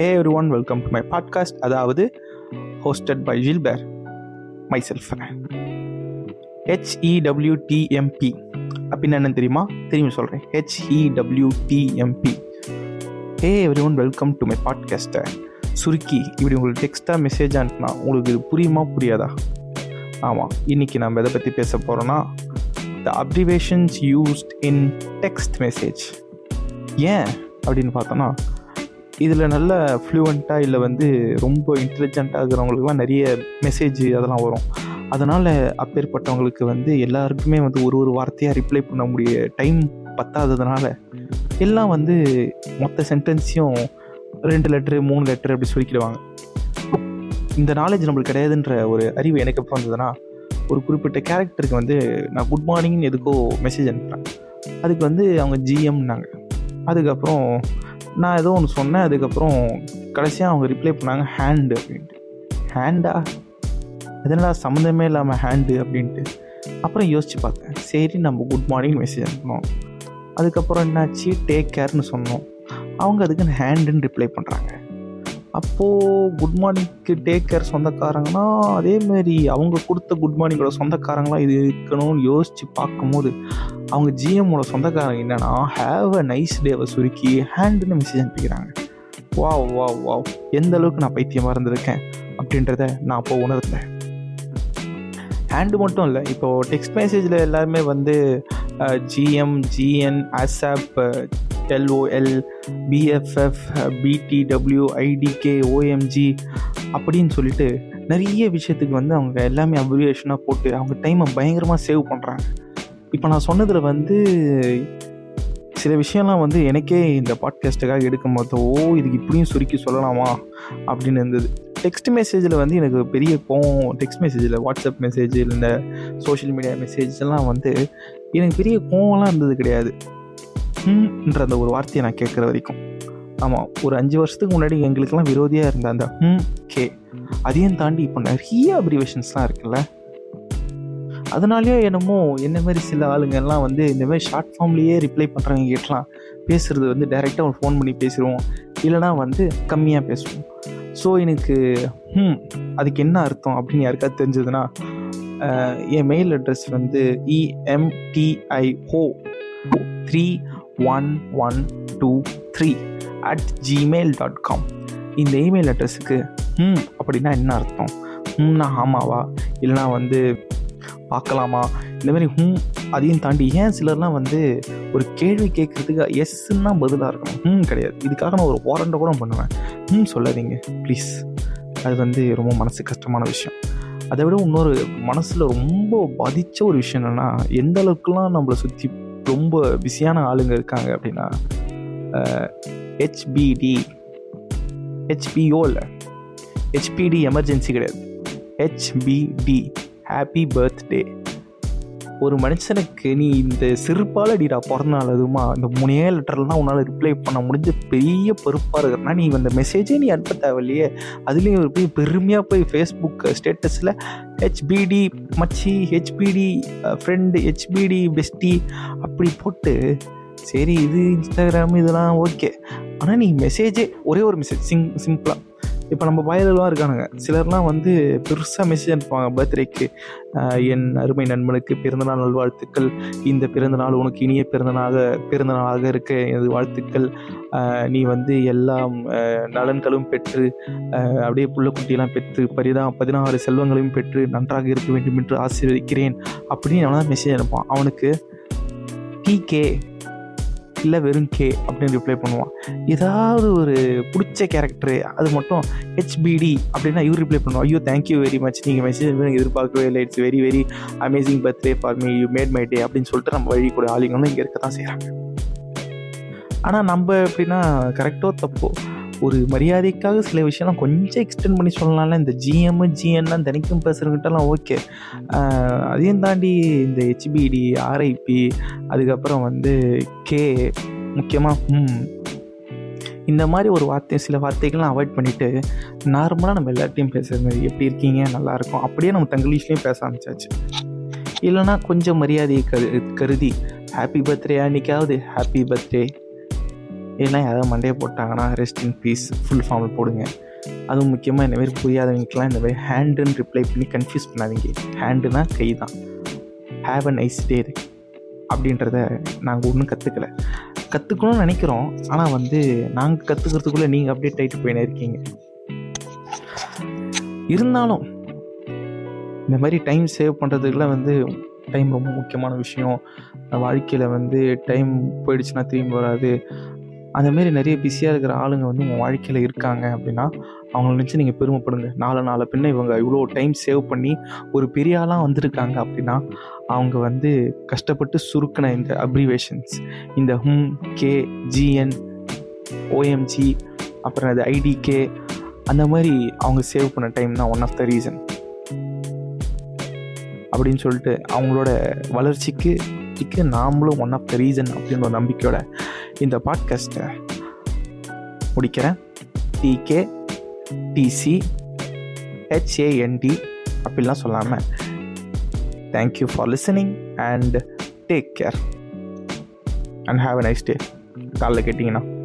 Hey everyone welcome to my podcast அதாவது hosted by ஜில்பேர் myself HEWTMP அப்படின்னு என்ன தெரியுமா? திரும்பி சொல்கிறேன் HEWTMP hey everyone welcome to my பாட்காஸ்ட்டை சுருக்கி இப்படி உங்களுக்கு டெக்ஸ்ட்டாக மெசேஜ் அனுப்புனா உங்களுக்கு இது புரியுமா புரியாதா? ஆமாம் இன்றைக்கி நம்ம எதை பற்றி பேச போகிறோன்னா the abbreviations used in text message ஏன்? அப்படின்னு பார்த்தோன்னா இதில் நல்ல ஃப்ளூவெண்ட்டாக இல்லை வந்து ரொம்ப இன்டெலிஜென்ட்டாக இருக்கிறவங்களுக்குலாம் நிறைய மெசேஜ் அதெல்லாம் வரும். அதனால் அப்பேற்பட்டவங்களுக்கு வந்து எல்லாருக்குமே வந்து ஒரு ஒரு வார்த்தையாக ரிப்ளை பண்ண முடிய டைம் பத்தாததுனால எல்லாம் வந்து மொத்த சென்டென்ஸையும் ரெண்டு லெட்ரு மூணு லெட்ரு அப்படி சொல்லிக்கிடுவாங்க. இந்த நாலேஜ் நம்மளுக்கு கிடையாதுன்ற ஒரு அறிவு எனக்கு எப்போ வந்ததுன்னா ஒரு குறிப்பிட்ட கேரக்டருக்கு வந்து நான் குட் மார்னிங்னு எதுக்கோ மெசேஜ் அனுப்புகிறேன் அதுக்கு வந்து அவங்க ஜிஎம்னாங்க அதுக்கப்புறம் நான் ஏதோ ஒன்று சொன்னேன் அதுக்கப்புறம் கடைசியாக அவங்க ரிப்ளை பண்ணாங்க ஹேண்டு அப்படின்ட்டு. ஹேண்டா இதெல்லாம் சம்மந்தமே இல்லாமல் ஹேண்டு அப்படின்ட்டு. அப்புறம் யோசித்து பார்த்தேன் சரி நம்ம குட் மார்னிங் மெசேஜ் அனுப்பணும் அதுக்கப்புறம் என்னாச்சு டேக் கேர்னு சொன்னோம். அவங்க அதுக்கு ஹேண்டுன்னு ரிப்ளை பண்ணுறாங்க அப்போது குட் மார்னிங்க்கு டேக் கேர் சொந்தக்காரங்கன்னா அதேமாரி அவங்க கொடுத்த குட் மார்னிங்கோட சொந்தக்காரங்களாம் இது இருக்கணும்னு யோசித்து பார்க்கும்போது அவங்க ஜிஎம்மோட சொந்தக்காரங்க என்னென்னா ஹேவ் அ நைஸ் டேவை சுருக்கி ஹேண்டுன்னு மெசேஜ் அனுப்பிக்கிறாங்க. வா வா வா எந்த அளவுக்கு நான் பைத்தியமாக இருந்திருக்கேன்? அப்படின்றத நான் அப்போ உணர்ந்தேன். ஹேண்டு மட்டும் இல்லை இப்போது டெக்ஸ்ட் மெசேஜில் எல்லாருமே வந்து GM GN ASAP LOL BFF BTW IDK OMG அப்படின்னு சொல்லிட்டு நிறைய விஷயத்துக்கு வந்து அவங்க எல்லாமே அப்ரிவேஷனாக போட்டு அவங்க டைமை பயங்கரமாக சேவ் பண்ணுறாங்க இப்போ நான் சொன்னதில் வந்து சில விஷயம்லாம் வந்து எனக்கே இந்த பாட்காஸ்ட்டுக்காக எடுக்கும் போது ஓ இதுக்கு இப்படியும் சுருக்கி சொல்லலாமா? அப்படின்னு இருந்தது. டெக்ஸ்ட் மெசேஜில் வந்து எனக்கு பெரிய கோவம். டெக்ஸ்ட் மெசேஜில் வாட்ஸ்அப் மெசேஜ் இந்த சோஷியல் மீடியா மெசேஜ்லாம் வந்து எனக்கு பெரிய கோவம்லாம் இருந்தது கிடையாது. ஹம்ன்ற அந்த ஒரு வார்த்தையை நான் கேட்குற வரைக்கும். ஆமாம் ஒரு அஞ்சு வருஷத்துக்கு முன்னாடி எங்களுக்கெல்லாம் விரோதியாக இருந்த அந்த ஹம் கே அதையும் தாண்டி இப்போ நிறைய அப்ரிவேஷன்ஸ்லாம் இருக்குல்ல? அதனாலேயோ என்னமோ என்ன மாதிரி சில ஆளுங்கள்லாம் வந்து இந்த மாதிரி ஷார்ட் ஃபார்ம்லேயே ரிப்ளை பண்ணுறவங்க கிட்டலாம் பேசுகிறது வந்து டைரெக்டாக ஒரு ஃபோன் பண்ணி பேசிடுவோம் இல்லைனா வந்து கம்மியாக பேசுவோம். ஸோ எனக்கு ம் அதுக்கு என்ன அர்த்தம்? அப்படின்னு யாருக்காவது தெரிஞ்சதுன்னா என் மெயில் அட்ரஸ் வந்து EMTIO three one one two three at Gmail dot com இந்த இமெயில் அட்ரஸுக்கு ம் அப்படின்னா என்ன அர்த்தம்? ம்னா ஆமாவா? இல்லைனா வந்து பார்க்கலாமா? இந்த மாதிரி ஹூம் அதையும் தாண்டி ஏன் சிலர்லாம் வந்து ஒரு கேள்வி கேட்குறதுக்கு எஸ்ன்னா பதிலாக இருக்கணும்? ஹூம் கிடையாது. இதுக்காக நான் ஒரு வாரண்டை கூட பண்ணுவேன். ஹூம் சொல்லாதீங்க ப்ளீஸ் அது வந்து ரொம்ப மனசு கஷ்டமான விஷயம். அதை விட இன்னொரு மனசில் ரொம்ப பாதித்த ஒரு விஷயம் என்னென்னா எந்த அளவுக்குலாம் நம்மளை சுற்றி ரொம்ப பிஸியான ஆளுங்க இருக்காங்க அப்படின்னா ஹெச்பிடி ஹெச்பிஓ இல்லை. ஹெச்பிடி எமர்ஜென்சி கிடையாது. ஹெச்பிடி ஹாப்பி பர்த்டே ஒரு மனுஷனுக்கு நீ இந்த சிறுப்பால் அடிடா பிறந்த நாள் அதுமா இந்த மூணே லெட்டர்லாம் உன்னால் ரிப்ளை பண்ண முடிஞ்ச பெரிய பொறுப்பாக இருக்கிறனா நீ இந்த மெசேஜே நீ அனுப்ப தேவையில்லையே. அதுலேயும் ஒரு போய் பெருமையாக போய் ஃபேஸ்புக் ஸ்டேட்டஸில் ஹெச்பிடி மச்சி ஹெச்பிடி ஃப்ரெண்டு ஹெச்பிடி பெஸ்டி அப்படி போட்டு சரி இது இன்ஸ்டாகிராம் இதெல்லாம் ஓகே ஆனால் நீ மெசேஜே ஒரே ஒரு மெசேஜ் சிங் சிம்பிளாக இப்போ நம்ம வயலெலாம் இருக்கானுங்க. சிலர்லாம் வந்து பெருசாக மெசேஜ் அனுப்புவாங்க பர்த்டேக்கு என் அருமை நண்பனுக்கு பிறந்தநாள் நல்வாழ்த்துக்கள். இந்த பிறந்தநாள் உனக்கு இனிய பிறந்தநாளாக பிறந்தநாளாக இருக்க எனது வாழ்த்துக்கள். நீ வந்து எல்லாம் நலன்களும் பெற்று அப்படியே புள்ளக்குட்டியெல்லாம் பெற்று பரிதா பதினாறு செல்வங்களையும் பெற்று நன்றாக இருக்க வேண்டும் என்று ஆசீர்வதிக்கிறேன். அப்படின்னு அவனால் மெசேஜ் அனுப்பான் அவனுக்கு டிகே இல்லை வெறும் கே அப்படின்னு ரிப்ளை பண்ணுவான். ஏதாவது ஒரு பிடிச்ச கேரக்டரு அது மட்டும் ஹெச்பிடி அப்படின்னா இவர் ரிப்ளை பண்ணுவோம் ஐயோ தேங்க்யூ வெரி மச் நீங்கள் மெசேஜ் எனக்கு எதிர்பார்க்கவே இல்லை. It's very very amazing birthday for me you made my day அப்படின்னு சொல்லிட்டு நம்ம வழி கூட ஆளுங்களும் இங்கே இருக்க தான் செய்கிறாங்க ஆனால் நம்ம எப்படின்னா கரெக்டோ தப்போ ஒரு மரியாதைக்காக சில விஷயம்லாம் கொஞ்சம் எக்ஸ்டெண்ட் பண்ணி சொல்லலாம்ல. இந்த ஜிஎம் ஜிஎன்லாம் தினைக்கும் பேசுகிறவங்கிட்டலாம் ஓகே அதையும் தாண்டி இந்த ஹெச்பிடி ஆர்ஐபி அதுக்கப்புறம் வந்து கே முக்கியமாக ம். இந்த மாதிரி ஒரு வார்த்தை சில வார்த்தைகள்லாம் அவாய்ட் பண்ணிவிட்டு நார்மலாக நம்ம எல்லாத்தையும் பேசுகிற மாதிரி எப்படி இருக்கீங்க? நல்லாயிருக்கும் அப்படியே நம்ம தங்கிலீஷ்லேயும் பேச ஆரம்பிச்சாச்சு. இல்லைனா கொஞ்சம் மரியாதையை கரு கருதி ஹாப்பி பர்த்டே அன்றைக்காவது ஹாப்பி பர்த்டே இல்லைனா யாராவது மண்டையை போட்டாங்கன்னா ரெஸ்ட் இன் பீஸ் ஃபுல் ஃபார்மில் போடுங்க. அதுவும் முக்கியமாக இந்த மாதிரி புரியாதவங்களுக்குலாம் இந்த மாதிரி ஹேண்டுன்னு ரிப்ளை பண்ணி கன்ஃபியூஸ் பண்ணாதீங்க. ஹேண்டுனா கை தான். ஹேவ் அ நைஸ் டே அப்படின்றத நாங்கள் ஒன்றும் கற்றுக்கல கற்றுக்கணும்னு நினைக்கிறோம். ஆனால் வந்து நாங்கள் கற்றுக்கிறதுக்குள்ளே நீங்கள் அப்படியே டைட்டு போயினே இருக்கீங்க. இருந்தாலும் இந்த மாதிரி டைம் சேவ் பண்ணுறதுக்குலாம் வந்து டைம் ரொம்ப முக்கியமான விஷயம். வாழ்க்கையில் வந்து டைம் போயிடுச்சுன்னா திரும்பி வராது. அந்தமாரி நிறைய பிஸியாக இருக்கிற ஆளுங்க வந்து உங்கள் வாழ்க்கையில் இருக்காங்க அப்படின்னா அவங்கள நினச்சி நீங்கள் பெருமைப்படுங்க. நாலு நாலு பின்ன இவங்க இவ்வளோ டைம் சேவ் பண்ணி ஒரு பெரிய ஆளாக வந்திருக்காங்க அப்படின்னா அவங்க வந்து கஷ்டப்பட்டு சுருக்கின இந்த அப்ரிவேஷன்ஸ் இந்த ஹும் கே ஜிஎன் ஓஎம்ஜி அப்புறம் அது ஐடிகே அந்த மாதிரி அவங்க சேவ் பண்ண டைம் தான் ஒன் ஆஃப் த ரீசன் அப்படின்னு சொல்லிட்டு அவங்களோட வளர்ச்சிக்கு நாமளும் ஒன் ஆஃப் த ரீசன் அப்படின்னு ஒரு நம்பிக்கையோட இந்த பாட்காஸ்ட்டை முடிக்கிறேன். டிகே டிசி ஹெச்ஏஎன்டி அப்படிலாம் சொல்லாமல் thank you for listening and take care and have a nice day காலைல கேட்டிங்கன்னா.